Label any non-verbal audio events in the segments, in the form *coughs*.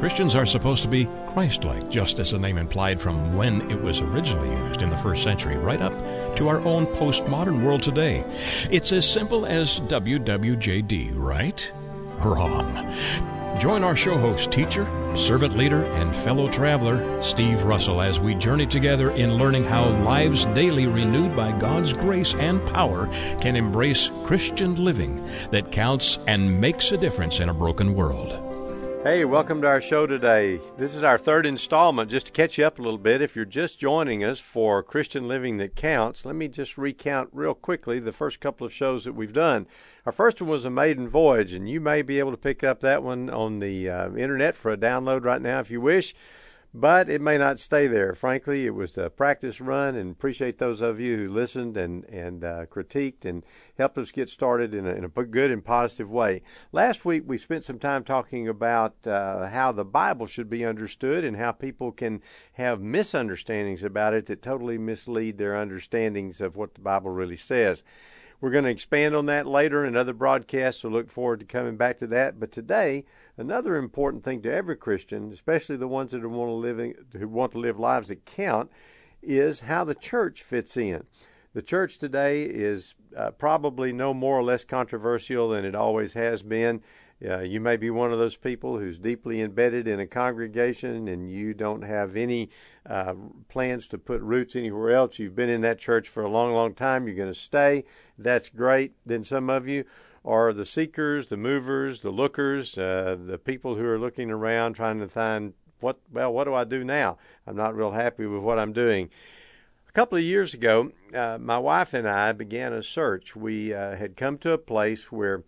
Christians are supposed to be Christ like, just as the name implied from when it was originally used in the first century, right up to our own postmodern world today. It's as simple as WWJD, right? Wrong. Join our show host, teacher, servant leader, and fellow traveler, Steve Russell, as we journey together in learning how lives daily renewed by God's grace and power can embrace Christian living that counts and makes a difference in a broken world. Hey, welcome to our show today. This is our third installment. Just to catch you up a little bit, if you're just joining us for Christian Living That Counts, let me just recount real quickly the first couple of shows that we've done. Our first one was a maiden voyage, and you may be able to pick up that one on the uh, internet for a download right now if you wish but it may not stay there. Frankly, it was a practice run, and appreciate those of you who listened and and uh, critiqued and helped us get started in a, in a good and positive way. Last week, we spent some time talking about uh, how the Bible should be understood and how people can have misunderstandings about it that totally mislead their understandings of what the Bible really says. We're going to expand on that later in other broadcasts, so look forward to coming back to that. But today, another important thing to every Christian, especially the ones that want to live who want to live lives that count, is how the church fits in. The church today is uh, probably no more or less controversial than it always has been. Uh, you may be one of those people who's deeply embedded in a congregation and you don't have any uh, plans to put roots anywhere else. You've been in that church for a long, long time. You're going to stay. That's great. Then some of you are the seekers, the movers, the lookers, uh, the people who are looking around trying to find what, well, what do I do now? I'm not real happy with what I'm doing. A couple of years ago, uh, my wife and I began a search. We uh, had come to a place where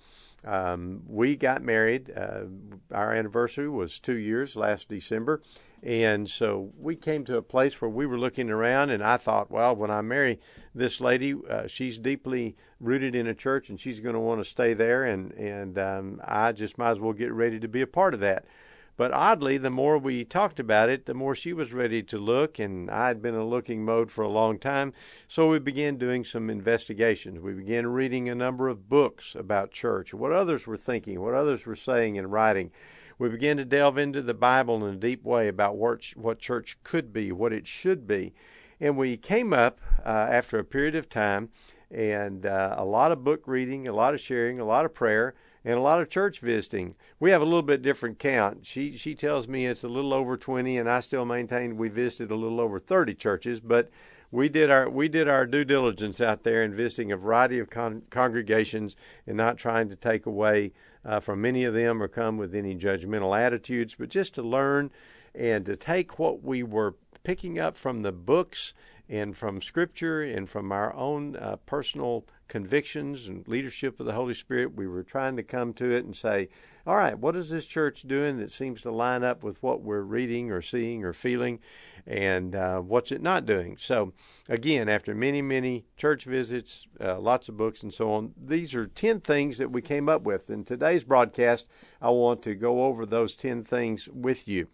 um, we got married. Uh, our anniversary was two years last December. And so we came to a place where we were looking around, and I thought, well, when I marry this lady, uh, she's deeply rooted in a church, and she's going to want to stay there, and and um, I just might as well get ready to be a part of that. But oddly, the more we talked about it, the more she was ready to look, and I had been in a looking mode for a long time. So we began doing some investigations. We began reading a number of books about church, what others were thinking, what others were saying and writing. We began to delve into the Bible in a deep way about what, what church could be, what it should be. And we came up uh, after a period of time and uh, a lot of book reading, a lot of sharing, a lot of prayer and a lot of church visiting. We have a little bit different count. She she tells me it's a little over 20 and I still maintain we visited a little over 30 churches, but we did our we did our due diligence out there in visiting a variety of con- congregations and not trying to take away uh, from many of them or come with any judgmental attitudes, but just to learn and to take what we were picking up from the books and from Scripture and from our own uh, personal convictions and leadership of the Holy Spirit, we were trying to come to it and say, all right, what is this church doing that seems to line up with what we're reading or seeing or feeling, and uh, what's it not doing? So, again, after many, many church visits, uh, lots of books, and so on, these are 10 things that we came up with. In today's broadcast, I want to go over those 10 things with you.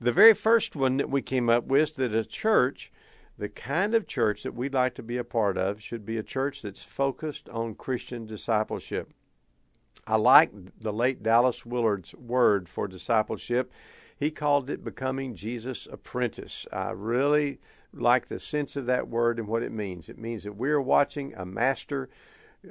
The very first one that we came up with that a church the kind of church that we'd like to be a part of should be a church that's focused on Christian discipleship. I like the late Dallas Willard's word for discipleship. He called it becoming Jesus' apprentice. I really like the sense of that word and what it means. It means that we're watching a master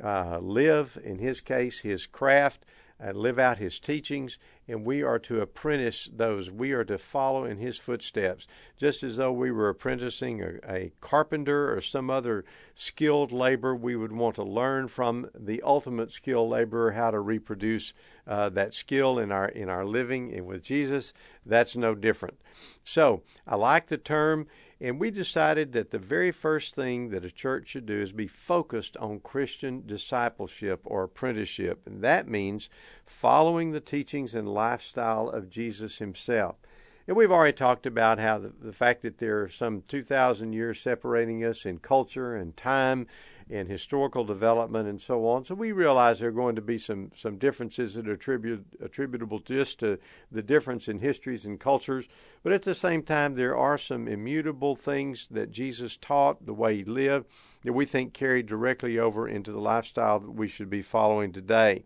uh, live, in his case, his craft and live out his teachings, and we are to apprentice those. We are to follow in his footsteps, just as though we were apprenticing a, a, carpenter or some other skilled labor. We would want to learn from the ultimate skilled laborer how to reproduce uh, that skill in our in our living. And with Jesus, that's no different. So I like the term. And we decided that the very first thing that a church should do is be focused on Christian discipleship or apprenticeship. And that means following the teachings and lifestyle of Jesus himself. And we've already talked about how the, the fact that there are some 2,000 years separating us in culture and time and historical development and so on. So we realize there are going to be some, some differences that are attribute, attributable just to the difference in histories and cultures. But at the same time, there are some immutable things that Jesus taught, the way he lived, that we think carried directly over into the lifestyle that we should be following today.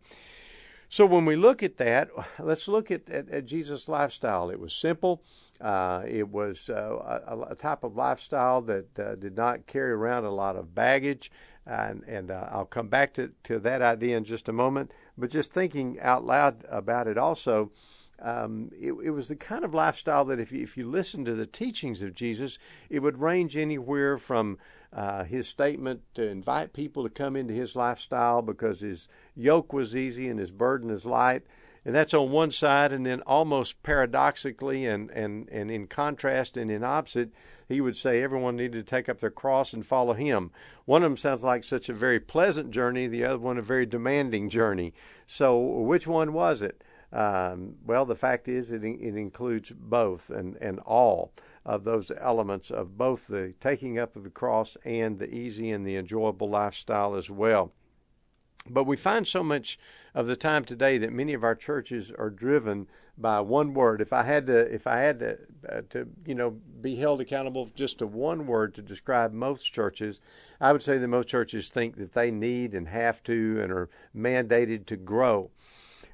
So when we look at that, *laughs* let's look at, at, at Jesus' lifestyle. It was simple. Uh, it was uh, a, a, type of lifestyle that uh, did not carry around a lot of baggage. And, and uh, I'll come back to, to that idea in just a moment. But just thinking out loud about it also, um, it, it, was the kind of lifestyle that if you, if you listen to the teachings of Jesus, it would range anywhere from uh, his statement to invite people to come into his lifestyle because his yoke was easy and his burden is light. And that's on one side, and then almost paradoxically and, and, and in contrast and in opposite, he would say everyone needed to take up their cross and follow him. One of them sounds like such a very pleasant journey, the other one a very demanding journey. So, which one was it? Um, well, the fact is, it, it includes both and, and all of those elements of both the taking up of the cross and the easy and the enjoyable lifestyle as well. But we find so much of the time today that many of our churches are driven by one word. If I had to, if I had to, uh, to you know, be held accountable just to one word to describe most churches, I would say that most churches think that they need and have to and are mandated to grow.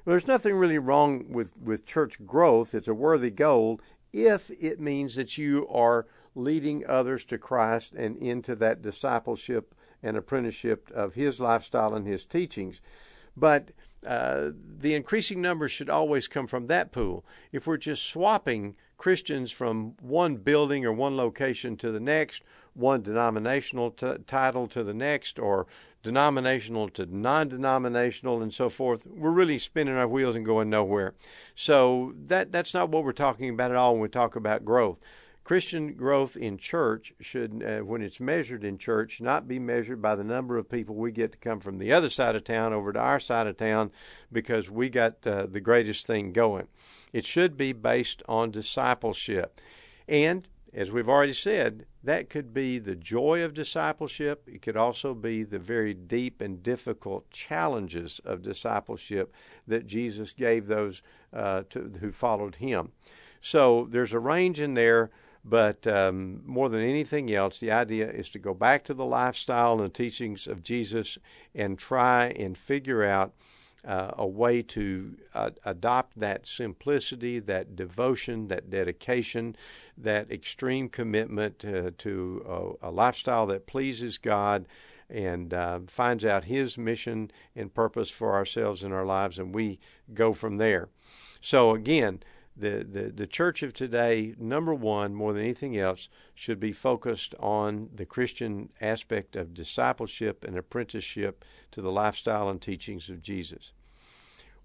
Well, there's nothing really wrong with, with church growth. It's a worthy goal if it means that you are leading others to Christ and into that discipleship and apprenticeship of his lifestyle and his teachings. But uh, the increasing numbers should always come from that pool. If we're just swapping Christians from one building or one location to the next, one denominational t- title to the next, or denominational to non denominational and so forth, we're really spinning our wheels and going nowhere. So that that's not what we're talking about at all when we talk about growth. Christian growth in church should, uh, when it's measured in church, not be measured by the number of people we get to come from the other side of town over to our side of town because we got uh, the greatest thing going. It should be based on discipleship. And as we've already said, that could be the joy of discipleship. It could also be the very deep and difficult challenges of discipleship that Jesus gave those uh, to, who followed him. So there's a range in there, but um, more than anything else, the idea is to go back to the lifestyle and the teachings of Jesus and try and figure out uh, a way to uh, adopt that simplicity, that devotion, that dedication, that extreme commitment uh, to a, a, lifestyle that pleases God and uh, finds out His mission and purpose for ourselves and our lives, and we go from there. So, again, the, the, the church of today, number one, more than anything else, should be focused on the Christian aspect of discipleship and apprenticeship to the lifestyle and teachings of Jesus.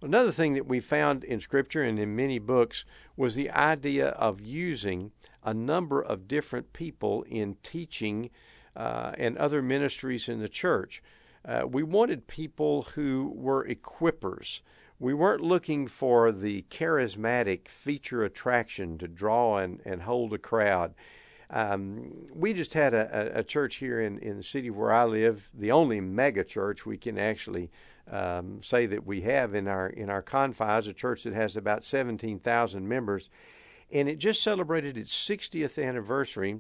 Another thing that we found in Scripture and in many books was the idea of using a number of different people in teaching uh, and other ministries in the church. Uh, we wanted people who were equippers. We weren't looking for the charismatic feature attraction to draw and, and hold a crowd. Um, we just had a, a, church here in, in the city where I live, the only mega church we can actually um, say that we have in our in our confines, a church that has about 17,000 members, and it just celebrated its 60th anniversary.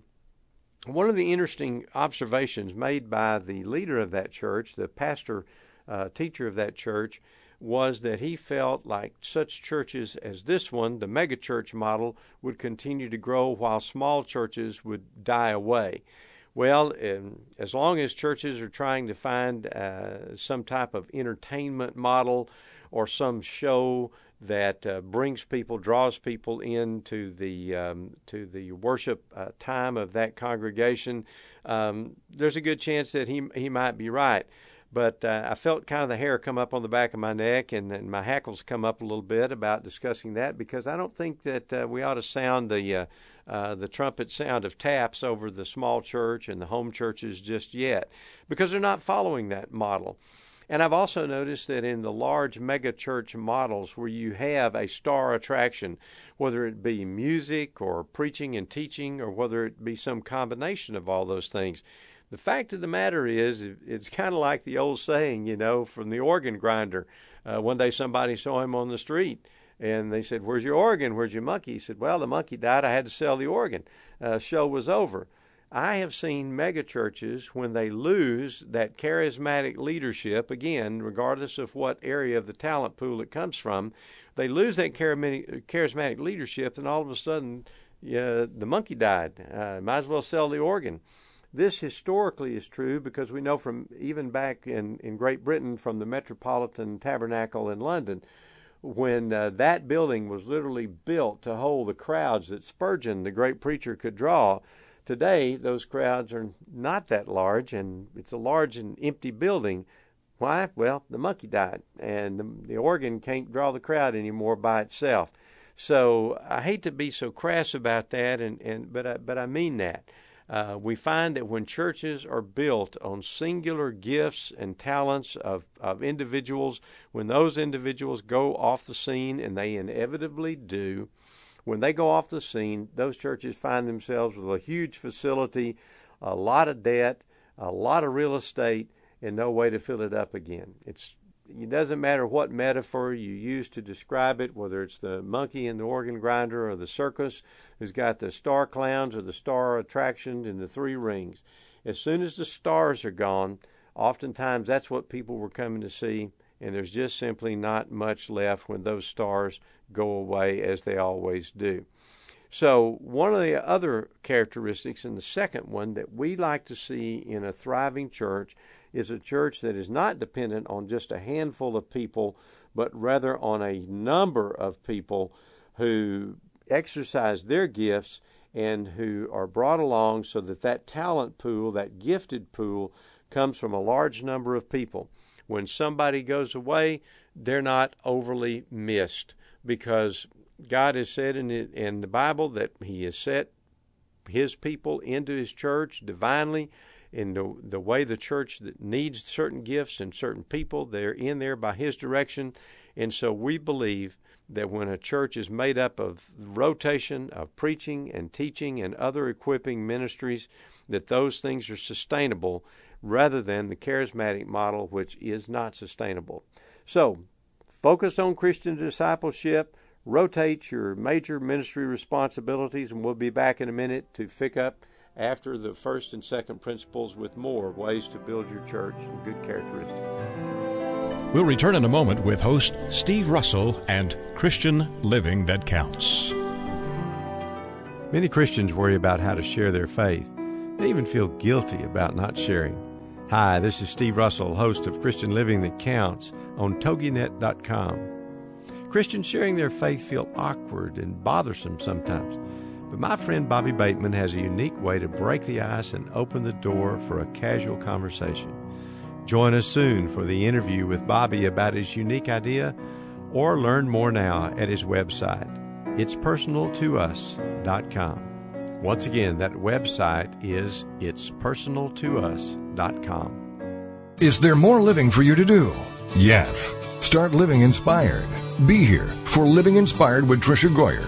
One of the interesting observations made by the leader of that church, the pastor uh, teacher of that church, was that he felt like such churches as this one, the megachurch model, would continue to grow while small churches would die away. Well, um, as long as churches are trying to find uh, some type of entertainment model or some show that uh, brings people, draws people into the um, to the worship uh, time of that congregation, um, there's a good chance that he he might be right. But uh, I felt kind of the hair come up on the back of my neck and, and my hackles come up a little bit about discussing that because I don't think that uh, we ought to sound the uh, uh, the trumpet sound of taps over the small church and the home churches just yet because they're not following that model. And I've also noticed that in the large mega church models where you have a star attraction, whether it be music or preaching and teaching or whether it be some combination of all those things, the fact of the matter is, it's kind of like the old saying, you know, from the organ grinder. Uh, one day somebody saw him on the street and they said, Where's your organ? Where's your monkey? He said, Well, the monkey died. I had to sell the organ. Uh, show was over. I have seen megachurches when they lose that charismatic leadership, again, regardless of what area of the talent pool it comes from, they lose that charismatic leadership, and all of a sudden, yeah, the monkey died. Uh, might as well sell the organ. This historically is true because we know from even back in, in Great Britain from the Metropolitan Tabernacle in London, when uh, that building was literally built to hold the crowds that Spurgeon, the great preacher, could draw. Today, those crowds are not that large, and it's a large and empty building. Why? Well, the monkey died, and the, the organ can't draw the crowd anymore by itself. So I hate to be so crass about that, and, and but I, but I mean that. Uh, we find that when churches are built on singular gifts and talents of, of individuals, when those individuals go off the scene, and they inevitably do, when they go off the scene, those churches find themselves with a huge facility, a lot of debt, a lot of real estate, and no way to fill it up again. It's it doesn't matter what metaphor you use to describe it, whether it's the monkey and the organ grinder or the circus who's got the star clowns or the star attraction and the three rings. As soon as the stars are gone, oftentimes that's what people were coming to see, and there's just simply not much left when those stars go away as they always do. So, one of the other characteristics, and the second one that we like to see in a thriving church, is a church that is not dependent on just a handful of people, but rather on a number of people who exercise their gifts and who are brought along so that that talent pool, that gifted pool, comes from a large number of people. When somebody goes away, they're not overly missed because God has said in the, in the Bible that He has set His people into His church divinely. In the, the way the church needs certain gifts and certain people, they're in there by His direction. And so we believe that when a church is made up of rotation of preaching and teaching and other equipping ministries, that those things are sustainable rather than the charismatic model, which is not sustainable. So, focus on Christian discipleship rotate your major ministry responsibilities, and we'll be back in a minute to pick up after the first and second principles with more ways to build your church and good characteristics. We'll return in a moment with host Steve Russell and Christian Living That Counts. Many Christians worry about how to share their faith. They even feel guilty about not sharing. Hi, this is Steve Russell, host of Christian Living That Counts on TogiNet.com. Christians sharing their faith feel awkward and bothersome sometimes. But my friend Bobby Bateman has a unique way to break the ice and open the door for a casual conversation. Join us soon for the interview with Bobby about his unique idea or learn more now at his website, itspersonaltous.com. Once again, that website is itspersonaltous.com. Is there more living for you to do? Yes. Start living inspired. Be here for Living Inspired with Tricia Goyer.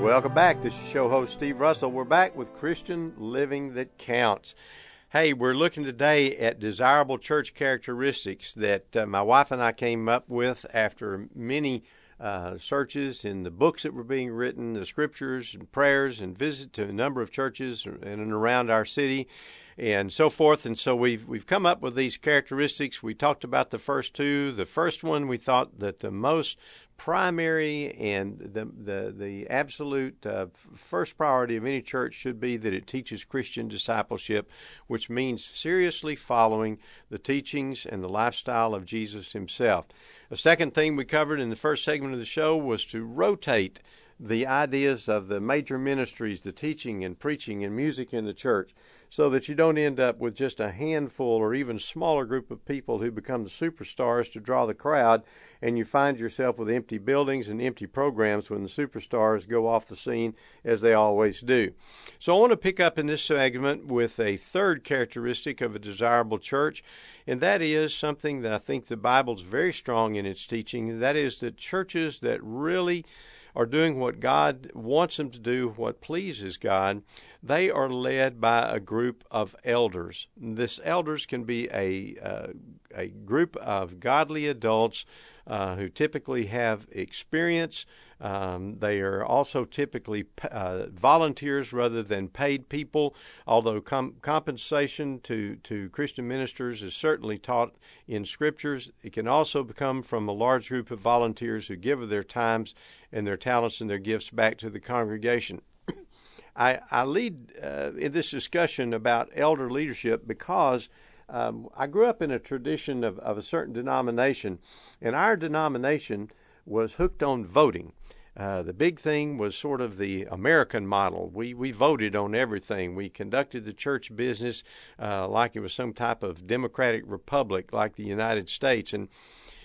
Welcome back. This is show host Steve Russell. We're back with Christian Living That Counts. Hey, we're looking today at desirable church characteristics that uh, my wife and I came up with after many uh, searches in the books that were being written, the scriptures and prayers, and visit to a number of churches in and around our city and so forth. And so we've we've come up with these characteristics. We talked about the first two. The first one we thought that the most primary and the the the absolute uh, first priority of any church should be that it teaches Christian discipleship, which means seriously following the teachings and the lifestyle of Jesus himself. The second thing we covered in the first segment of the show was to rotate the ideas of the major ministries, the teaching and preaching and music in the church, so that you don't end up with just a handful or even smaller group of people who become the superstars to draw the crowd, and you find yourself with empty buildings and empty programs when the superstars go off the scene, as they always do. So I want to pick up in this segment with a third characteristic of a desirable church, and that is something that I think the Bible's very strong in its teaching. That is that churches that really are doing what God wants them to do, what pleases God, they are led by a group of elders. This elders can be a uh, a group of godly adults uh, who typically have experience. Um, they are also typically uh, volunteers rather than paid people, although com- compensation to, to Christian ministers is certainly taught in scriptures. It can also come from a large group of volunteers who give of their times and their talents and their gifts back to the congregation. I, I lead uh, in this discussion about elder leadership because um, I grew up in a tradition of, of a certain denomination, and our denomination was hooked on voting. Uh, the big thing was sort of the American model. We we voted on everything. We conducted the church business uh, like it was some type of democratic republic, like the United States. And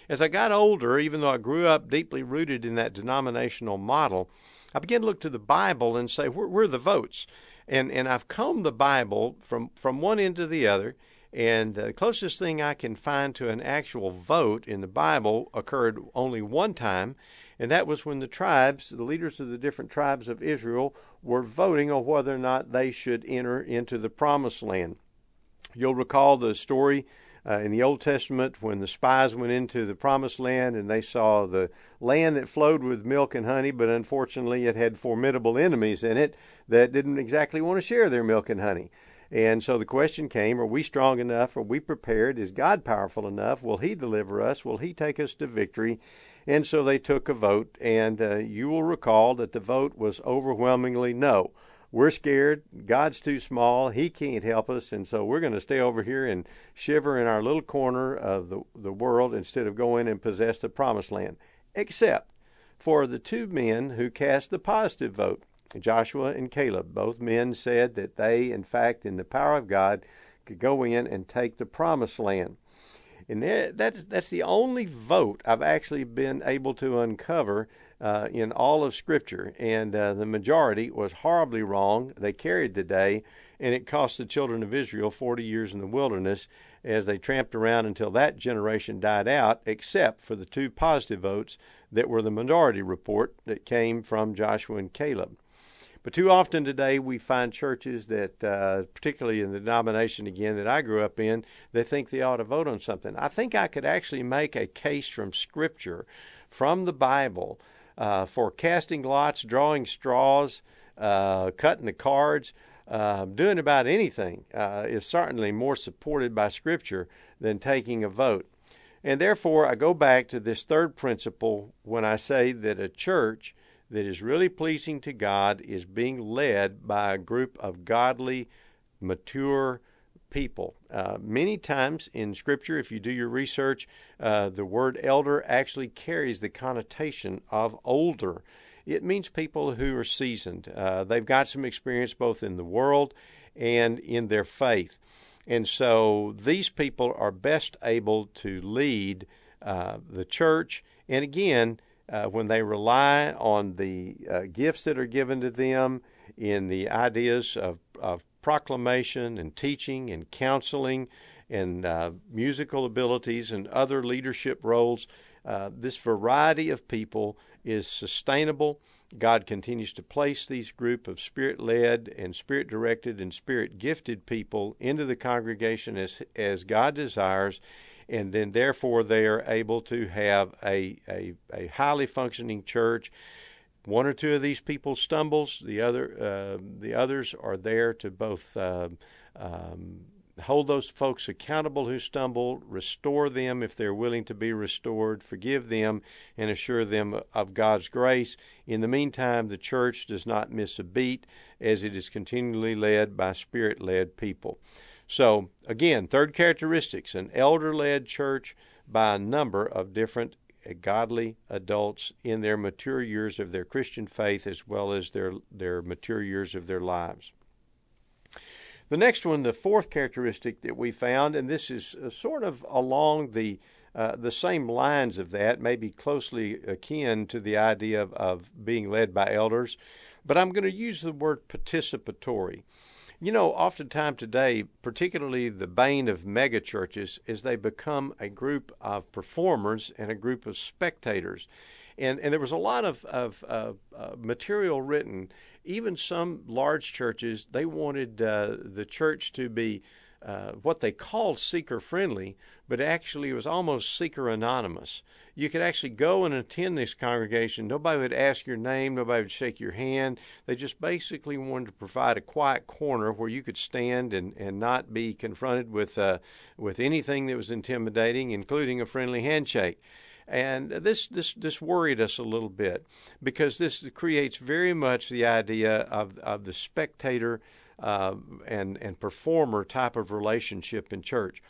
as I got older, even though I grew up deeply rooted in that denominational model, I began to look to the Bible and say, where, where are the votes? And and I've combed the Bible from from one end to the other. And the closest thing I can find to an actual vote in the Bible occurred only one time, and that was when the tribes, the leaders of the different tribes of Israel, were voting on whether or not they should enter into the promised land. You'll recall the story uh, in the Old Testament when the spies went into the promised land and they saw the land that flowed with milk and honey, but unfortunately it had formidable enemies in it that didn't exactly want to share their milk and honey. And so the question came Are we strong enough? Are we prepared? Is God powerful enough? Will He deliver us? Will He take us to victory? And so they took a vote, and uh, you will recall that the vote was overwhelmingly no we're scared. God's too small. He can't help us. And so we're going to stay over here and shiver in our little corner of the, the world instead of going and possess the promised land. Except for the two men who cast the positive vote, Joshua and Caleb. Both men said that they, in fact, in the power of God, could go in and take the promised land. And that's, that's the only vote I've actually been able to uncover uh, in all of Scripture, and uh, the majority was horribly wrong. They carried the day, and it cost the children of Israel 40 years in the wilderness as they tramped around until that generation died out, except for the two positive votes that were the minority report that came from Joshua and Caleb. But too often today, we find churches that, uh, particularly in the denomination again that I grew up in, they think they ought to vote on something. I think I could actually make a case from Scripture, from the Bible, uh, for casting lots, drawing straws, uh, cutting the cards, uh, doing about anything uh, is certainly more supported by Scripture than taking a vote. And therefore, I go back to this third principle when I say that a church that is really pleasing to God is being led by a group of godly, mature people. Uh, many times in Scripture, if you do your research, uh, the word elder actually carries the connotation of older. It means people who are seasoned. Uh, they've got some experience both in the world and in their faith. And so these people are best able to lead uh, the church. And again, uh, when they rely on the uh, gifts that are given to them in the ideas of, of proclamation and teaching and counseling and uh, musical abilities and other leadership roles. Uh, this variety of people is sustainable. God continues to place these group of spirit led and spirit directed and spirit gifted people into the congregation as as God desires and then therefore they are able to have a, a, a highly functioning church one or two of these people stumbles, the other uh, the others are there to both uh, um, hold those folks accountable who stumble, restore them if they're willing to be restored, forgive them, and assure them of God's grace. In the meantime, the church does not miss a beat as it is continually led by spirit led people. So, again, third characteristics an elder led church by a number of different godly adults in their mature years of their Christian faith as well as their, their mature years of their lives. The next one, the fourth characteristic that we found, and this is uh, sort of along the uh, the same lines of that, maybe closely akin to the idea of, of being led by elders, but I'm going to use the word participatory. You know, oftentimes today, particularly the bane of megachurches, is they become a group of performers and a group of spectators. And, and there was a lot of, of uh, uh, material written. Even some large churches, they wanted uh, the church to be uh, what they called seeker friendly, but actually it was almost seeker anonymous. You could actually go and attend this congregation. Nobody would ask your name, nobody would shake your hand. They just basically wanted to provide a quiet corner where you could stand and, and not be confronted with uh, with anything that was intimidating, including a friendly handshake. And this, this, this worried us a little bit because this creates very much the idea of, of the spectator uh, and, and performer type of relationship in church.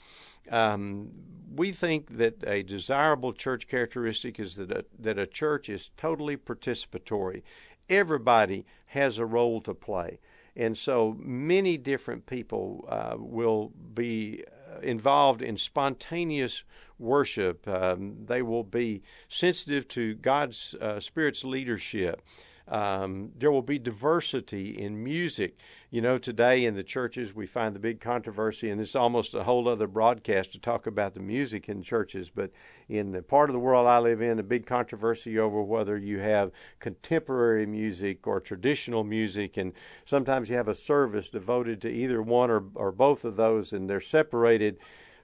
Um, we think that a desirable church characteristic is that a, that a church is totally participatory. Everybody has a role to play. And so many different people uh, will be uh, involved in spontaneous worship. Um, they will be sensitive to God's uh, Spirit's leadership. Um, there will be diversity in music. You know, today in the churches we find the big controversy, and it's almost a whole other broadcast to talk about the music in churches. But in the part of the world I live in, a big controversy over whether you have contemporary music or traditional music, and sometimes you have a service devoted to either one or, or both of those, and they're separated.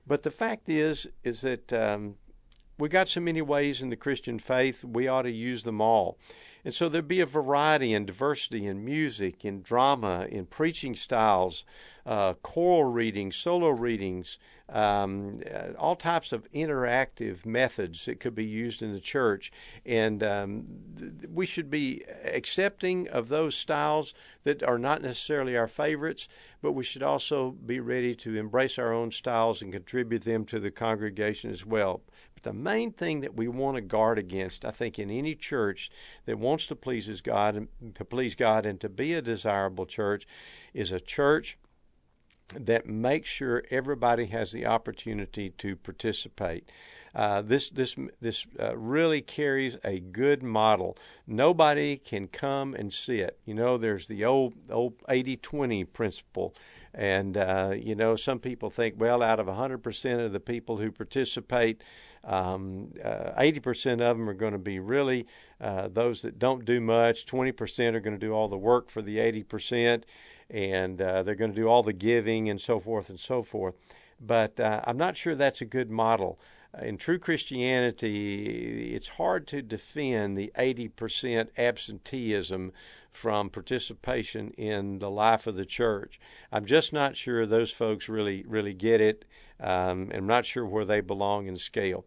But the fact is, is that um, we got so many ways in the Christian faith, we ought to use them all. And so there'd be a variety and diversity in music, in drama, in preaching styles, uh, choral readings, solo readings, um, uh, all types of interactive methods that could be used in the church. And um, th- we should be accepting of those styles that are not necessarily our favorites, but we should also be ready to embrace our own styles and contribute them to the congregation as well. But the main thing that we want to guard against, I think, in any church that wants to please God and to please God and to be a desirable church, is a church that makes sure everybody has the opportunity to participate. Uh, this this this uh, really carries a good model. Nobody can come and sit. You know, there's the old old 80-20 principle, and uh, you know some people think, well, out of 100% of the people who participate, um, 80% uh, of them are going to be really uh, those that don't do much. 20% are going to do all the work for the 80% and uh, they're going to do all the giving and so forth and so forth. But uh, I'm not sure that's a good model. In true Christianity, it's hard to defend the 80% absenteeism from participation in the life of the church. I'm just not sure those folks really really get it. Um, I'm not sure where they belong in scale.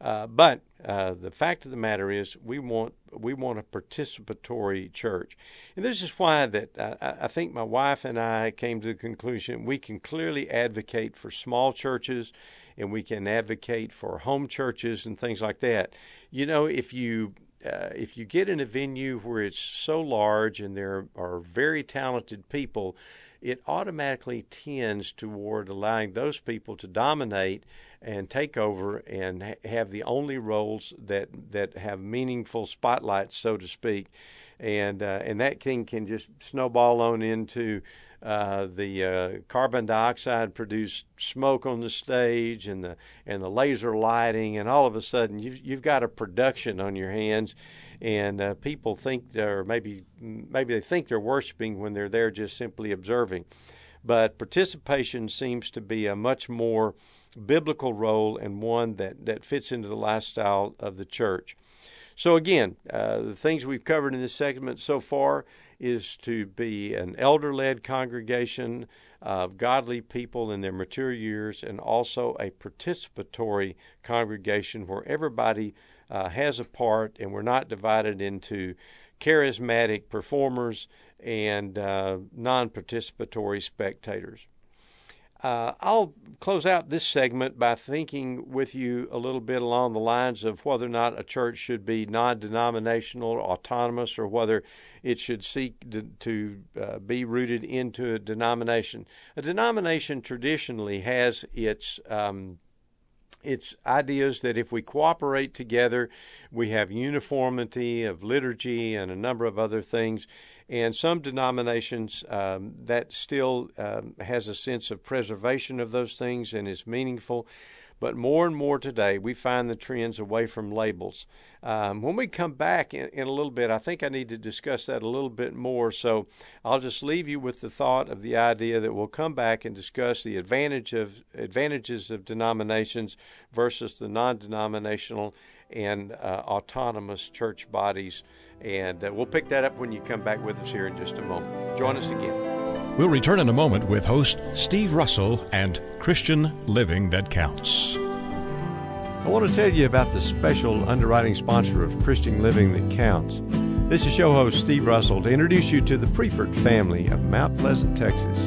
Uh, but uh, the fact of the matter is, we want we want a participatory church, and this is why that I, I think my wife and I came to the conclusion we can clearly advocate for small churches, and we can advocate for home churches and things like that. You know, if you uh, if you get in a venue where it's so large and there are very talented people, it automatically tends toward allowing those people to dominate and take over and ha- have the only roles that that have meaningful spotlights, so to speak, and uh, and that thing can just snowball on into uh, the uh, carbon dioxide produced smoke on the stage and the and the laser lighting, and all of a sudden you've you've got a production on your hands, and uh, people think they're maybe maybe they think they're worshiping when they're there just simply observing, but participation seems to be a much more biblical role and one that, that fits into the lifestyle of the church. So, again, uh, the things we've covered in this segment so far is to be an elder led congregation of godly people in their mature years and also a participatory congregation where everybody uh, has a part and we're not divided into charismatic performers and uh, non participatory spectators. Uh, I'll close out this segment by thinking with you a little bit along the lines of whether or not a church should be non denominational, autonomous, or whether it should seek to, to uh, be rooted into a denomination. A denomination traditionally has its um, its ideas that if we cooperate together, we have uniformity of liturgy and a number of other things, and some denominations um, that still um, has a sense of preservation of those things and is meaningful. But more and more today, we find the trends away from labels. Um, when we come back in, in, a little bit, I think I need to discuss that a little bit more. So I'll just leave you with the thought of the idea that we'll come back and discuss the advantage of advantages of denominations versus the non-denominational and uh, autonomous church bodies. And uh, we'll pick that up when you come back with us here in just a moment. Join us again. We'll return in a moment with host Steve Russell and Christian Living That Counts. I want to tell you about the special underwriting sponsor of Christian Living That Counts. This is show host Steve Russell to introduce you to the Priefert family of Mount Pleasant, Texas.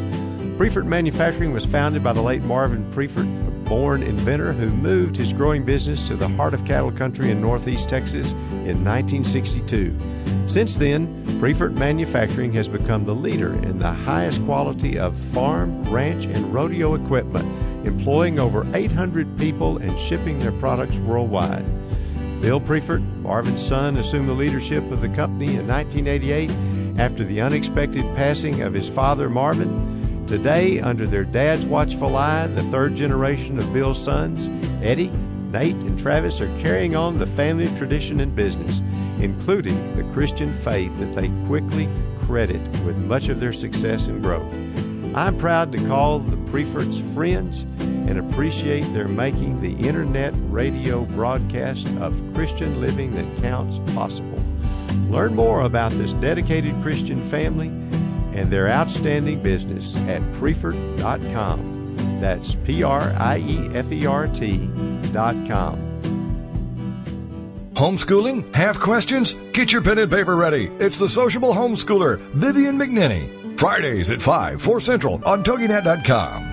Priefert Manufacturing was founded by the late Marvin Priefert, a born inventor who moved his growing business to the heart of cattle country in northeast Texas in 1962. Since then, Priefert Manufacturing has become the leader in the highest quality of farm, ranch, and rodeo equipment, employing over 800 people and shipping their products worldwide. Bill Priefert, Marvin's son, assumed the leadership of the company in 1988 after the unexpected passing of his father, Marvin. Today, under their dad's watchful eye, the third generation of Bill's sons, Eddie, Nate, and Travis, are carrying on the family tradition and business, including the Christian faith that they quickly credit with much of their success and growth. I'm proud to call the Prieferts friends and appreciate their making the internet radio broadcast of Christian living that counts possible. Learn more about this dedicated Christian family and their outstanding business at Priefert.com. That's P R I E F E R T.com. Homeschooling? Have questions? Get your pen and paper ready. It's the sociable homeschooler, Vivian McNinney. Fridays at 5, 4 Central on TogiNet.com.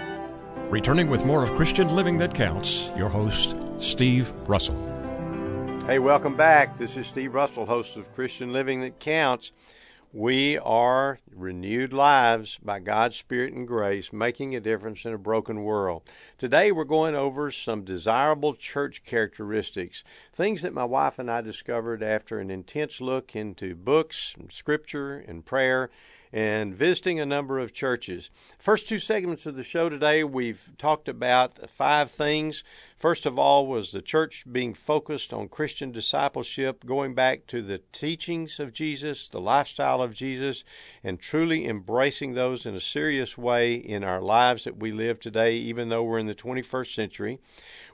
Returning with more of Christian Living That Counts, your host, Steve Russell. Hey, welcome back. This is Steve Russell, host of Christian Living That Counts. We are renewed lives by God's Spirit and grace, making a difference in a broken world. Today, we're going over some desirable church characteristics, things that my wife and I discovered after an intense look into books, and scripture, and prayer and visiting a number of churches. First two segments of the show today, we've talked about five things. First of all, was the church being focused on Christian discipleship, going back to the teachings of Jesus, the lifestyle of Jesus, and truly embracing those in a serious way in our lives that we live today, even though we're in the 21st century.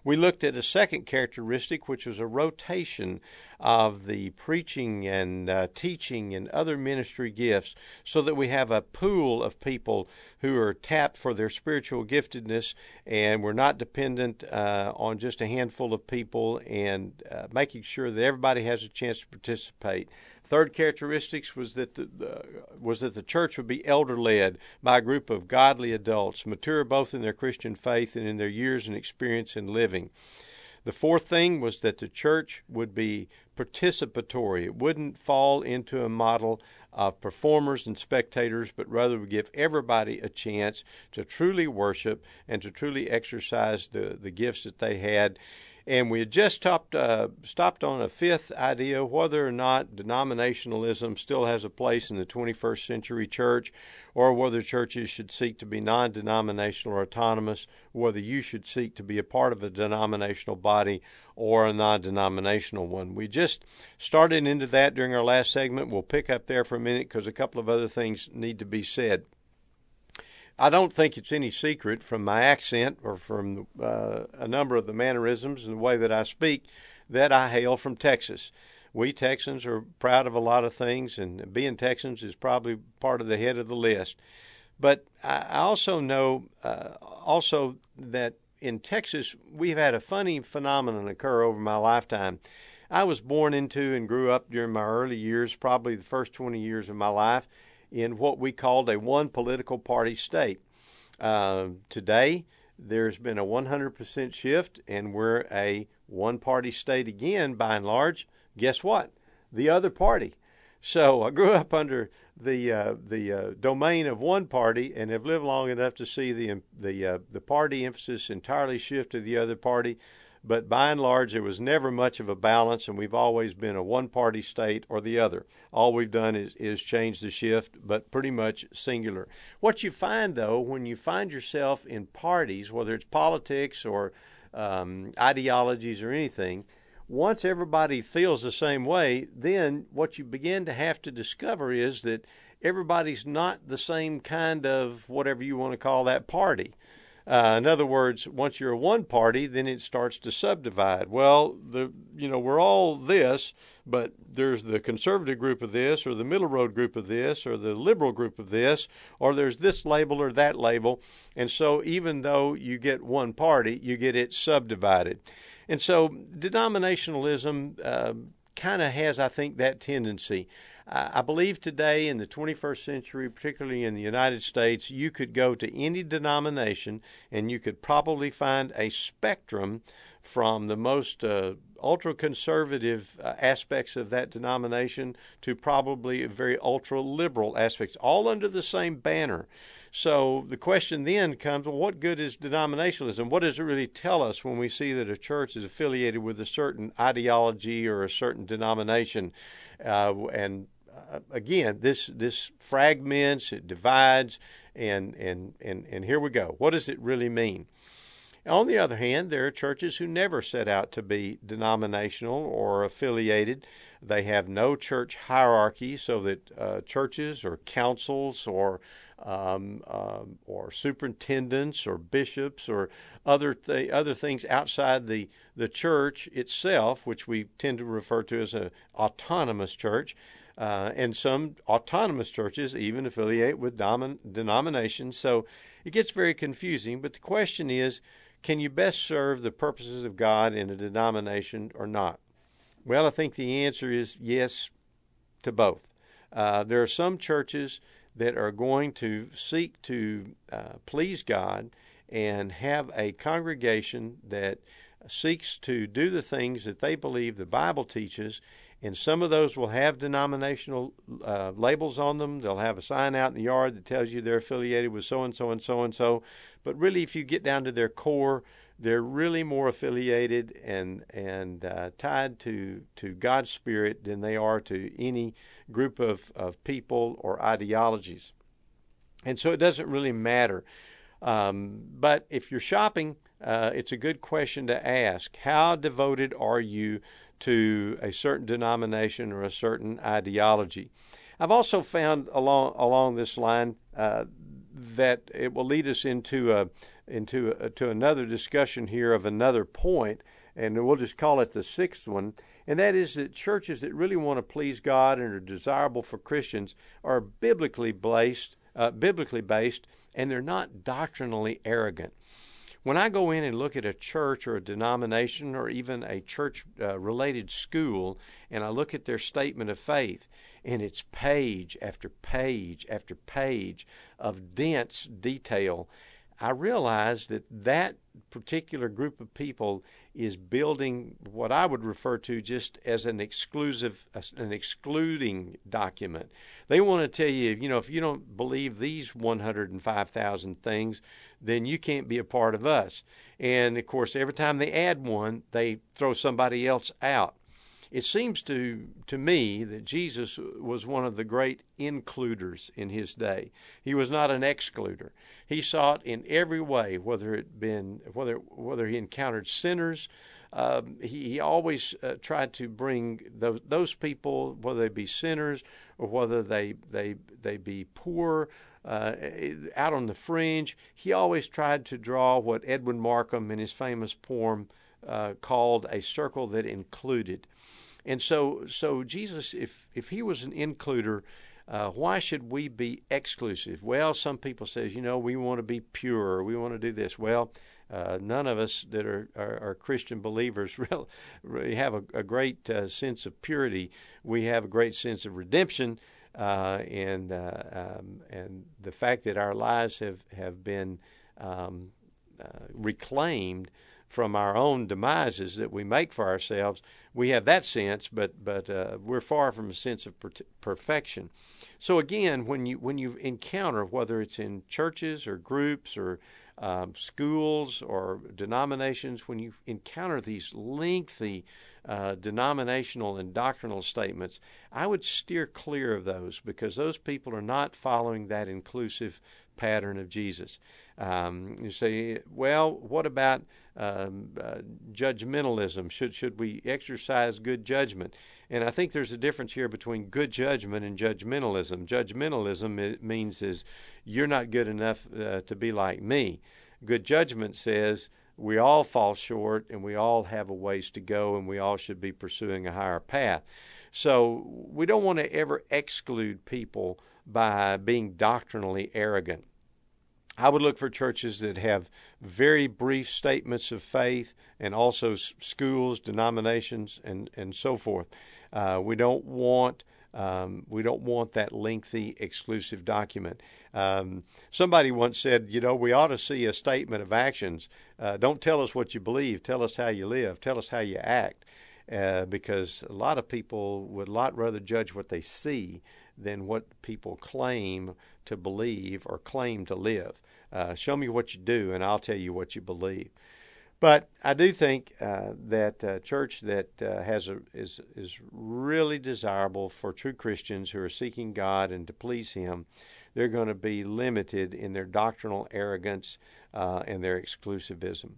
We looked at a second characteristic, which was a rotation of the preaching and uh, teaching and other ministry gifts so that we have a pool of people who are tapped for their spiritual giftedness and we're not dependent uh, on just a handful of people and uh, making sure that everybody has a chance to participate. Third characteristics was that the, the was that the church would be elder led by a group of godly adults, mature both in their Christian faith and in their years and experience in living. The fourth thing was that the church would be participatory. It wouldn't fall into a model of performers and spectators, but rather would give everybody a chance to truly worship and to truly exercise the, the gifts that they had and we had just stopped, uh, stopped on a fifth idea whether or not denominationalism still has a place in the 21st century church, or whether churches should seek to be non denominational or autonomous, whether you should seek to be a part of a denominational body or a non denominational one. We just started into that during our last segment. We'll pick up there for a minute because a couple of other things need to be said. I don't think it's any secret from my accent or from uh, a number of the mannerisms and the way that I speak that I hail from Texas. We Texans are proud of a lot of things, and being Texans is probably part of the head of the list. But I also know uh, also that in Texas we've had a funny phenomenon occur over my lifetime. I was born into and grew up during my early years, probably the first 20 years of my life, in what we called a one political party state. Uh, today, there's been a 100% shift, and we're a one party state again, by and large. Guess what? The other party. So *laughs* I grew up under the uh, the uh, domain of one party, and have lived long enough to see the the uh, the party emphasis entirely shift to the other party but by and large, there was never much of a balance, and we've always been a one party state or the other. All we've done is, is change the shift, but pretty much singular. What you find, though, when you find yourself in parties, whether it's politics or um, ideologies or anything, once everybody feels the same way, then what you begin to have to discover is that everybody's not the same kind of whatever you want to call that party. Uh, in other words, once you're one party, then it starts to subdivide. Well, the you know we're all this, but there's the conservative group of this, or the middle road group of this, or the liberal group of this, or there's this label or that label, and so even though you get one party, you get it subdivided, and so denominationalism uh, kind of has, I think, that tendency. I believe today in the 21st century, particularly in the United States, you could go to any denomination and you could probably find a spectrum from the most uh, ultra conservative uh, aspects of that denomination to probably very ultra liberal aspects, all under the same banner. So the question then comes well, what good is denominationalism? What does it really tell us when we see that a church is affiliated with a certain ideology or a certain denomination? Uh, and again, this this fragments, it divides, and and and and here we go. What does it really mean? On the other hand, there are churches who never set out to be denominational or affiliated. They have no church hierarchy, so that uh, churches or councils or um, um, or superintendents or bishops or other th- other things outside the the church itself, which we tend to refer to as an autonomous church, uh, and some autonomous churches even affiliate with domin- denominations. So it gets very confusing. But the question is can you best serve the purposes of God in a denomination or not? Well, I think the answer is yes to both. Uh, there are some churches that are going to seek to uh, please God and have a congregation that seeks to do the things that they believe the Bible teaches and some of those will have denominational uh, labels on them. They'll have a sign out in the yard that tells you they're affiliated with so and so and so and so. But really, if you get down to their core, they're really more affiliated and and uh, tied to to God's spirit than they are to any group of of people or ideologies. And so it doesn't really matter. Um, but if you're shopping, uh, it's a good question to ask. How devoted are you to a certain denomination or a certain ideology. I've also found along along this line uh, that it will lead us into a, into a, to another discussion here of another point, and we'll just call it the sixth one, and that is that churches that really want to please God and are desirable for Christians are biblically based, uh, biblically based, and they're not doctrinally arrogant. When I go in and look at a church or a denomination or even a church uh, related school and I look at their statement of faith, and it's page after page after page of dense detail, I realize that that particular group of people is building what I would refer to just as an exclusive, an excluding document. They want to tell you, you know, if you don't believe these 105,000 things, then you can't be a part of us. And of course, every time they add one, they throw somebody else out. It seems to to me that Jesus was one of the great includers in his day. He was not an excluder. He sought in every way, whether it been whether whether he encountered sinners, um, he, he always uh, tried to bring those those people, whether they be sinners or whether they they they be poor, uh, out on the fringe. He always tried to draw what Edwin Markham in his famous poem uh, called a circle that included. And so, so Jesus, if if he was an includer, uh, why should we be exclusive? Well, some people says, you know, we want to be pure, we want to do this. Well, uh, none of us that are, are, are Christian believers *laughs* really, really have a, a great uh, sense of purity. We have a great sense of redemption, uh, and uh, um, and the fact that our lives have have been um, uh, reclaimed from our own demises that we make for ourselves, we have that sense, but but uh, we're far from a sense of per- perfection. So again, when you when you encounter whether it's in churches or groups or um, schools or denominations, when you encounter these lengthy uh, denominational and doctrinal statements, I would steer clear of those because those people are not following that inclusive pattern of Jesus. Um, you say, well, what about um, uh, judgmentalism? Should should we exercise good judgment? And I think there's a difference here between good judgment and judgmentalism. Judgmentalism means is you're not good enough uh, to be like me. Good judgment says we all fall short and we all have a ways to go and we all should be pursuing a higher path. So we don't want to ever exclude people by being doctrinally arrogant. I would look for churches that have very brief statements of faith and also schools, denominations, and, and so forth. Uh, we don't want um, we don't want that lengthy exclusive document. Um, somebody once said, you know, we ought to see a statement of actions. Uh, don't tell us what you believe. Tell us how you live. Tell us how you act. Uh, because a lot of people would a lot rather judge what they see than what people claim to believe or claim to live. Uh, show me what you do, and I'll tell you what you believe. But I do think uh, that a church that uh, has a, is is really desirable for true Christians who are seeking God and to please Him. They're going to be limited in their doctrinal arrogance uh, and their exclusivism.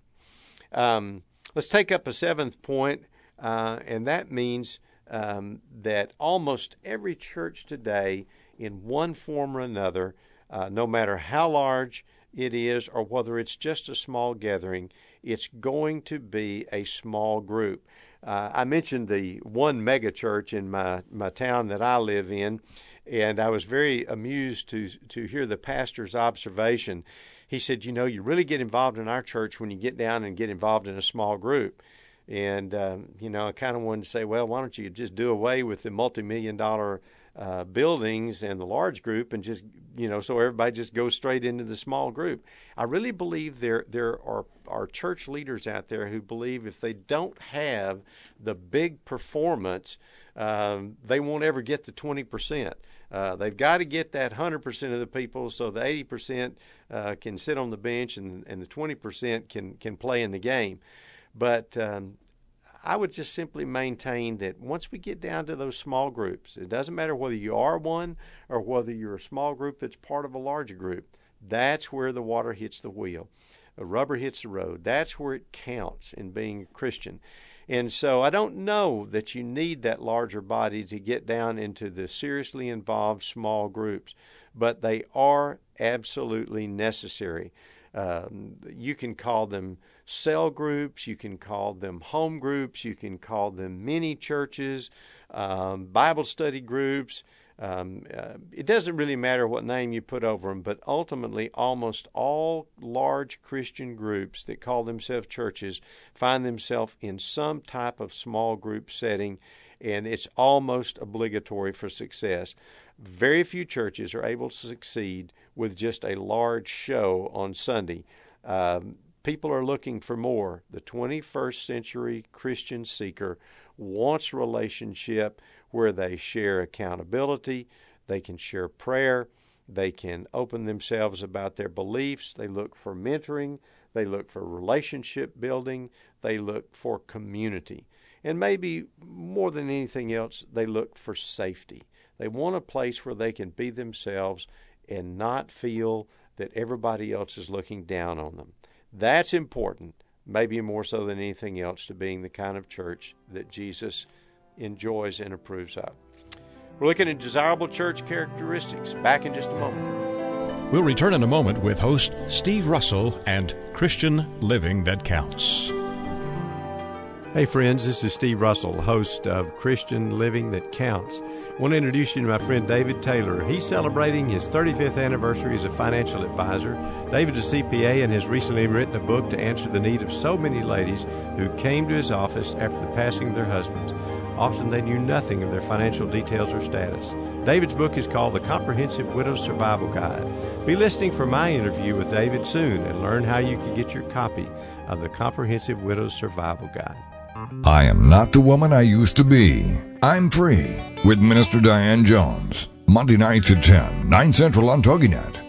Um, let's take up a seventh point, uh, and that means um, that almost every church today, in one form or another, uh, no matter how large it is or whether it's just a small gathering, it's going to be a small group. Uh, I mentioned the one mega church in my, my town that I live in, and I was very amused to to hear the pastor's observation. He said, "You know, you really get involved in our church when you get down and get involved in a small group." And um, you know, I kind of wanted to say, "Well, why don't you just do away with the multi-million dollar uh, buildings and the large group and just you know so everybody just goes straight into the small group i really believe there there are are church leaders out there who believe if they don't have the big performance um, they won't ever get the 20% uh, they've got to get that 100% of the people so the 80% uh, can sit on the bench and, and the 20% can, can play in the game. But um, I would just simply maintain that once we get down to those small groups, it doesn't matter whether you are one or whether you're a small group that's part of a larger group, that's where the water hits the wheel. The rubber hits the road. That's where it counts in being a Christian. And so I don't know that you need that larger body to get down into the seriously involved small groups, but they are absolutely necessary. Um, you can call them cell groups, you can call them home groups, you can call them mini churches, um, Bible study groups. Um, uh, it doesn't really matter what name you put over them, but ultimately, almost all large Christian groups that call themselves churches find themselves in some type of small group setting, and it's almost obligatory for success. Very few churches are able to succeed with just a large show on Sunday. Um, people are looking for more. The 21st century Christian seeker wants relationship where they share accountability, they can share prayer, they can open themselves about their beliefs, they look for mentoring, they look for relationship building, they look for community. And maybe more than anything else, they look for safety. They want a place where they can be themselves and not feel that everybody else is looking down on them. That's important, maybe more so than anything else, to being the kind of church that Jesus enjoys and approves of. We're looking at desirable church characteristics. Back in just a moment. We'll return in a moment with host Steve Russell and Christian Living That Counts. Hey, friends, this is Steve Russell, host of Christian Living That Counts. I want to introduce you to my friend David Taylor. He's celebrating his 35th anniversary as a financial advisor. David is a CPA and has recently written a book to answer the need of so many ladies who came to his office after the passing of their husbands. Often they knew nothing of their financial details or status. David's book is called The Comprehensive Widow's Survival Guide. Be listening for my interview with David soon and learn how you can get your copy of The Comprehensive Widow's Survival Guide. I am not the woman I used to be. I'm free with Minister Diane Jones. Monday nights at 10, 9 Central on TogiNet.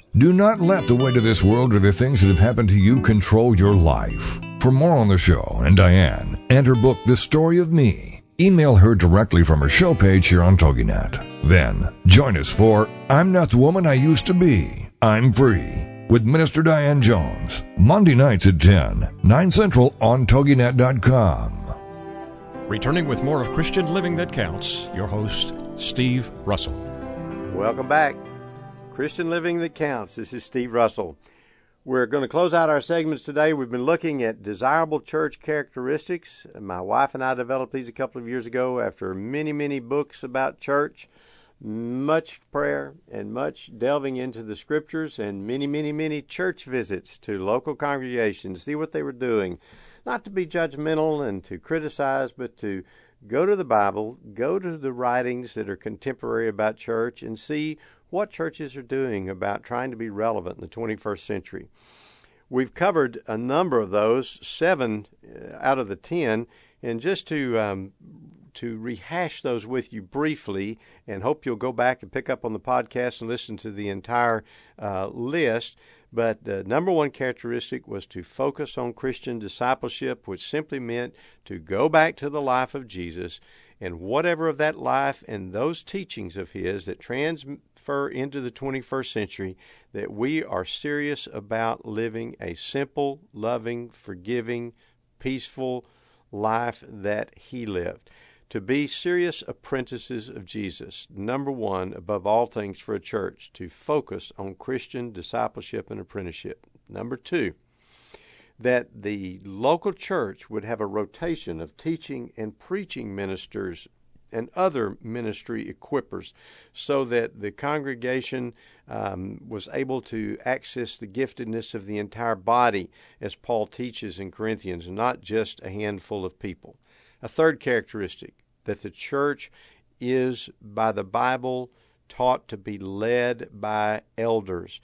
Do not let the weight of this world or the things that have happened to you control your life. For more on the show and Diane and her book, The Story of Me, email her directly from her show page here on TogiNet. Then join us for I'm Not the Woman I Used to Be. I'm Free with Minister Diane Jones. Monday nights at 10, 9 Central on TogiNet.com. Returning with more of Christian Living That Counts, your host, Steve Russell. Welcome back. Christian Living That Counts. This is Steve Russell. We're going to close out our segments today. We've been looking at desirable church characteristics. My wife and I developed these a couple of years ago after many, many books about church, much prayer, and much delving into the scriptures, and many, many, many church visits to local congregations, see what they were doing not to be judgmental and to criticize, but to go to the Bible, go to the writings that are contemporary about church, and see what churches are doing about trying to be relevant in the 21st century. We've covered a number of those, seven uh, out of the ten, and just to um, to rehash those with you briefly, and hope you'll go back and pick up on the podcast and listen to the entire uh, list. But the number one characteristic was to focus on Christian discipleship, which simply meant to go back to the life of Jesus and whatever of that life and those teachings of his that transfer into the 21st century, that we are serious about living a simple, loving, forgiving, peaceful life that he lived to be serious apprentices of Jesus, number one, above all things for a church, to focus on Christian discipleship and apprenticeship. Number two, that the local church would have a rotation of teaching and preaching ministers and other ministry equippers so that the congregation um, was able to access the giftedness of the entire body, as Paul teaches in Corinthians, not just a handful of people. A third characteristic that the church is, by the Bible, taught to be led by elders,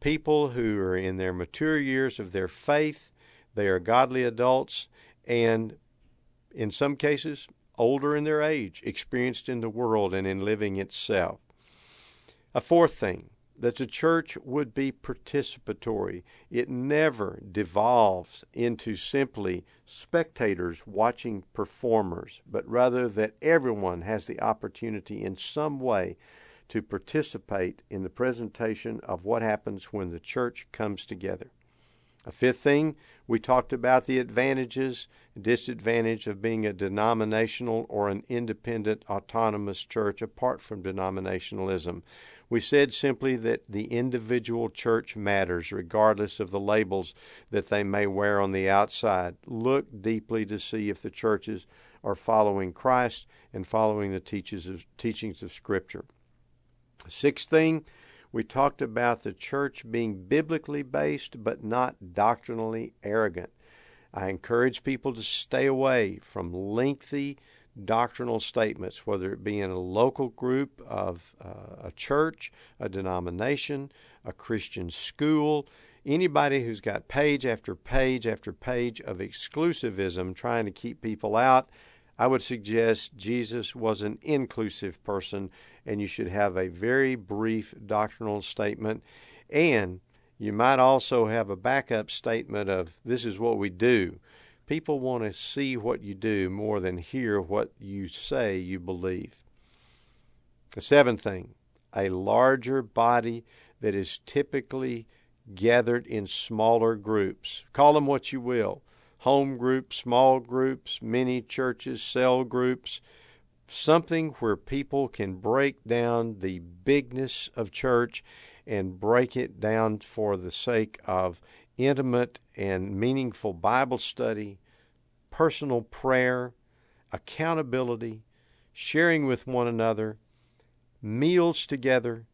people who are in their mature years of their faith, they are godly adults, and in some cases, older in their age, experienced in the world and in living itself. A fourth thing that the church would be participatory. It never devolves into simply spectators watching performers, but rather that everyone has the opportunity in some way to participate in the presentation of what happens when the church comes together. A fifth thing, we talked about the advantages disadvantage of being a denominational or an independent autonomous church apart from denominationalism. We said simply that the individual church matters regardless of the labels that they may wear on the outside. Look deeply to see if the churches are following Christ and following the teachings of, teachings of Scripture. Sixth thing, we talked about the church being biblically based but not doctrinally arrogant. I encourage people to stay away from lengthy doctrinal statements, whether it be in a local group of uh, a church, a denomination, a Christian school, anybody who's got page after page after page of exclusivism trying to keep people out. I would suggest Jesus was an inclusive person, and you should have a very brief doctrinal statement. And you might also have a backup statement of this is what we do. People want to see what you do more than hear what you say you believe. The seventh thing, a larger body that is typically gathered in smaller groups. Call them what you will home groups, small groups, mini churches, cell groups, something where people can break down the bigness of church and break it down for the sake of intimate and meaningful Bible study, personal prayer, accountability, sharing with one another, meals together,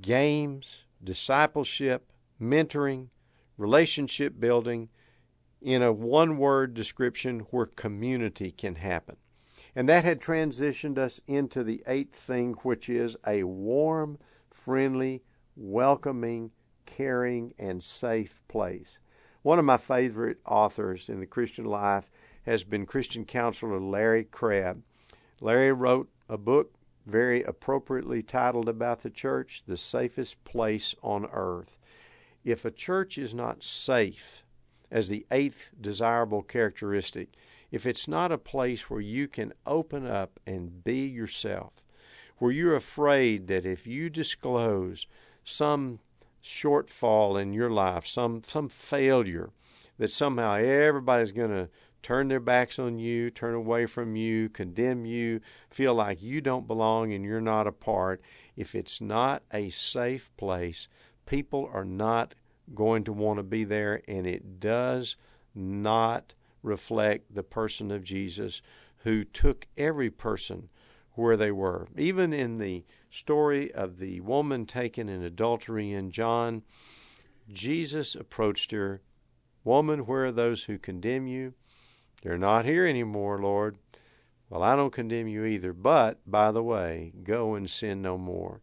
games, discipleship, mentoring, relationship building, in a one word description where community can happen. And that had transitioned us into the eighth thing, which is a warm, friendly, welcoming, caring, and safe place. One of my favorite authors in the Christian life has been Christian counselor Larry Crabb. Larry wrote a book very appropriately titled about the church, The Safest Place on Earth. If a church is not safe, as the eighth desirable characteristic, if it's not a place where you can open up and be yourself, where you're afraid that if you disclose some shortfall in your life, some some failure, that somehow everybody's going to turn their backs on you, turn away from you, condemn you, feel like you don't belong and you're not a part. If it's not a safe place, people are not going to want to be there, and it does not reflect the person of Jesus who took every person where they were. Even in the story of the woman taken in adultery in John, Jesus approached her, Woman, where are those who condemn you? They're not here anymore, Lord. Well, I don't condemn you either, but, by the way, go and sin no more.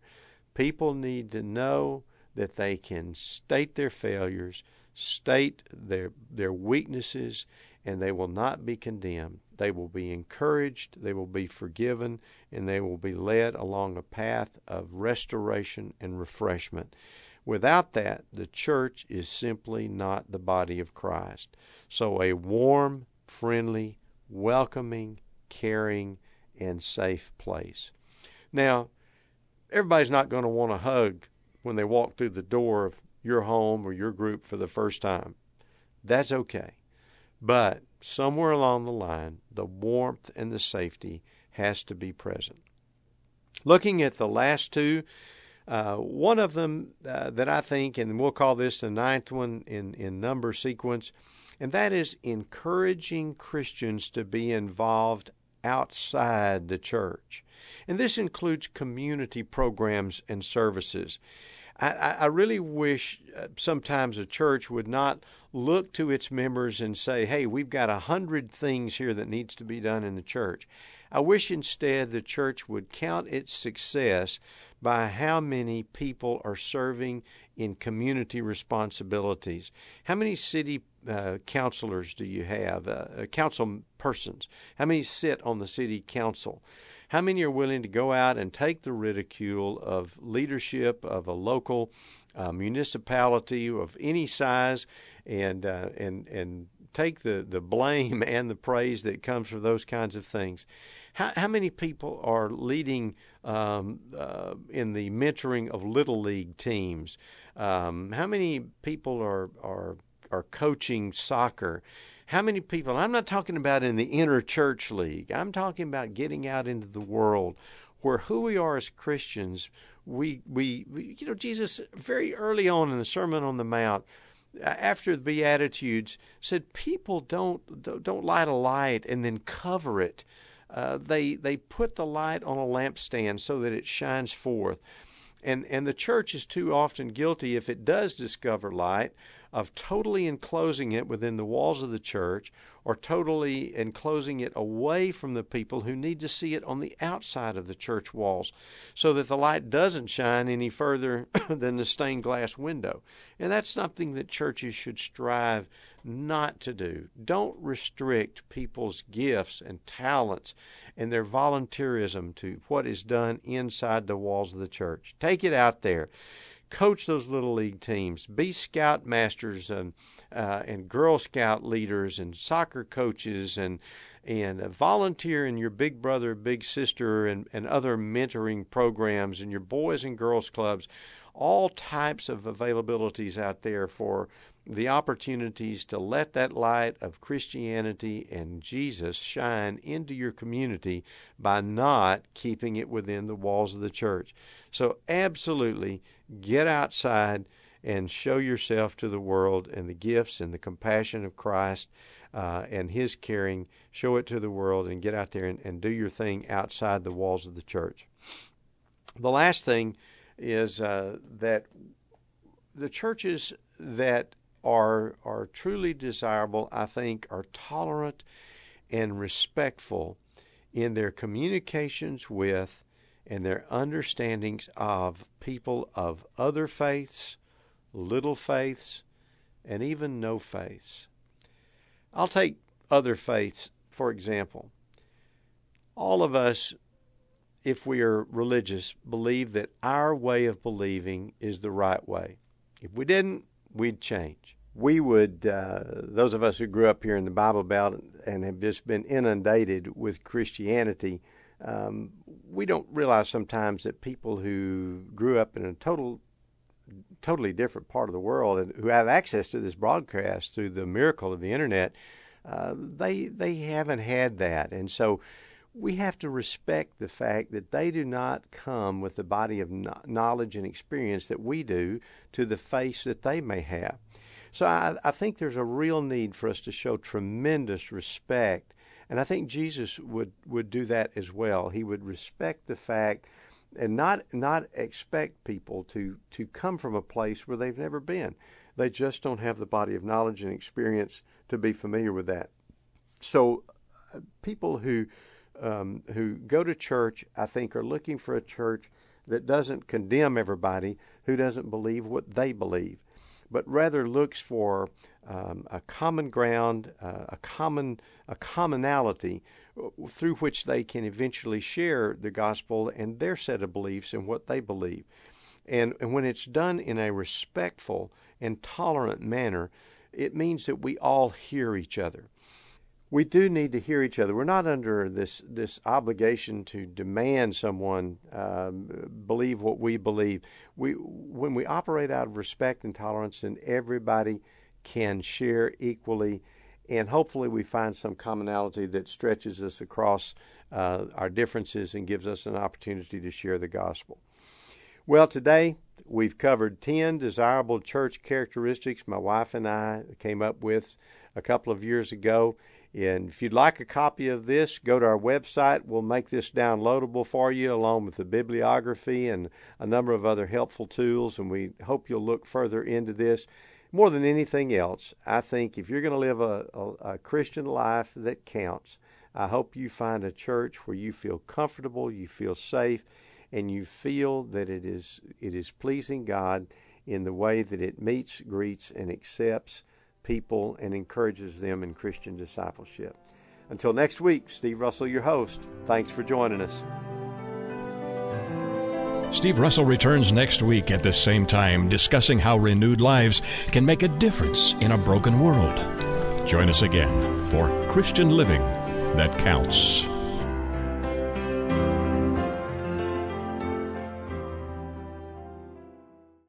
People need to know that they can state their failures, state their their weaknesses, and they will not be condemned. They will be encouraged, they will be forgiven, and they will be led along a path of restoration and refreshment. Without that, the church is simply not the body of Christ. So, a warm, friendly, welcoming, caring, and safe place. Now, everybody's not going to want to hug when they walk through the door of your home or your group for the first time. That's okay. But somewhere along the line, the warmth and the safety has to be present. Looking at the last two, uh, one of them uh, that I think, and we'll call this the ninth one in, in number sequence, and that is encouraging Christians to be involved outside the church. And this includes community programs and services. I, I really wish uh, sometimes a church would not look to its members and say, hey, we've got a hundred things here that needs to be done in the church. I wish instead the church would count its success by how many people are serving in community responsibilities. How many city uh, councilors do you have? Uh, uh council persons? How many sit on the city council? How many are willing to go out and take the ridicule of leadership of a local uh, municipality of any size and uh, and and take the, the blame *laughs* and the praise that comes from those kinds of things. How, how many people are leading um, uh, in the mentoring of little league teams? Um, how many people are are are coaching soccer, how many people? I'm not talking about in the inner church league. I'm talking about getting out into the world where who we are as Christians, we, we, we you know, Jesus very early on in the Sermon on the Mount, after the Beatitudes, said people don't don't light a light and then cover it. Uh, they they put the light on a lampstand so that it shines forth. And and the church is too often guilty if it does discover light of totally enclosing it within the walls of the church or totally enclosing it away from the people who need to see it on the outside of the church walls so that the light doesn't shine any further *coughs* than the stained glass window. And that's something that churches should strive not to do. Don't restrict people's gifts and talents and their volunteerism to what is done inside the walls of the church. Take it out there coach those little league teams, be scout masters and um, uh, and Girl Scout leaders and soccer coaches and and volunteer in your big brother, big sister, and, and other mentoring programs and your boys and girls clubs. All types of availabilities out there for the opportunities to let that light of Christianity and Jesus shine into your community by not keeping it within the walls of the church. So, absolutely get outside and show yourself to the world and the gifts and the compassion of Christ uh, and His caring. Show it to the world and get out there and, and do your thing outside the walls of the church. The last thing is uh, that the churches that are are truly desirable, I think, are tolerant and respectful in their communications with and their understandings of people of other faiths, little faiths, and even no faiths. I'll take other faiths, for example. All of us, if we are religious, believe that our way of believing is the right way. If we didn't, we'd change. We would, uh, those of us who grew up here in the Bible Belt and have just been inundated with Christianity, um, we don't realize sometimes that people who grew up in a total totally different part of the world and who have access to this broadcast through the miracle of the internet uh, they they haven't had that and so we have to respect the fact that they do not come with the body of knowledge and experience that we do to the face that they may have so I, I think there's a real need for us to show tremendous respect and I think Jesus would, would do that as well. He would respect the fact and not not expect people to, to come from a place where they've never been. They just don't have the body of knowledge and experience to be familiar with that. So uh, people who um, who go to church, I think, are looking for a church that doesn't condemn everybody who doesn't believe what they believe, but rather looks for um, a common ground, uh, a common a commonality uh, through which they can eventually share the gospel and their set of beliefs and what they believe. And, and when it's done in a respectful and tolerant manner, it means that we all hear each other. We do need to hear each other. We're not under this this obligation to demand someone um, believe what we believe. We when we operate out of respect and tolerance, then everybody can share equally, and hopefully we find some commonality that stretches us across uh, our differences and gives us an opportunity to share the gospel. Well, today we've covered 10 desirable church characteristics my wife and I came up with a couple of years ago. And if you'd like a copy of this, go to our website. We'll make this downloadable for you along with the bibliography and a number of other helpful tools. And we hope you'll look further into this more than anything else, I think if you're going to live a, a, a, Christian life that counts, I hope you find a church where you feel comfortable, you feel safe, and you feel that it is it is pleasing God in the way that it meets, greets, and accepts people and encourages them in Christian discipleship. Until next week, Steve Russell, your host. Thanks for joining us. Steve Russell returns next week at the same time, discussing how renewed lives can make a difference in a broken world. Join us again for Christian Living That Counts.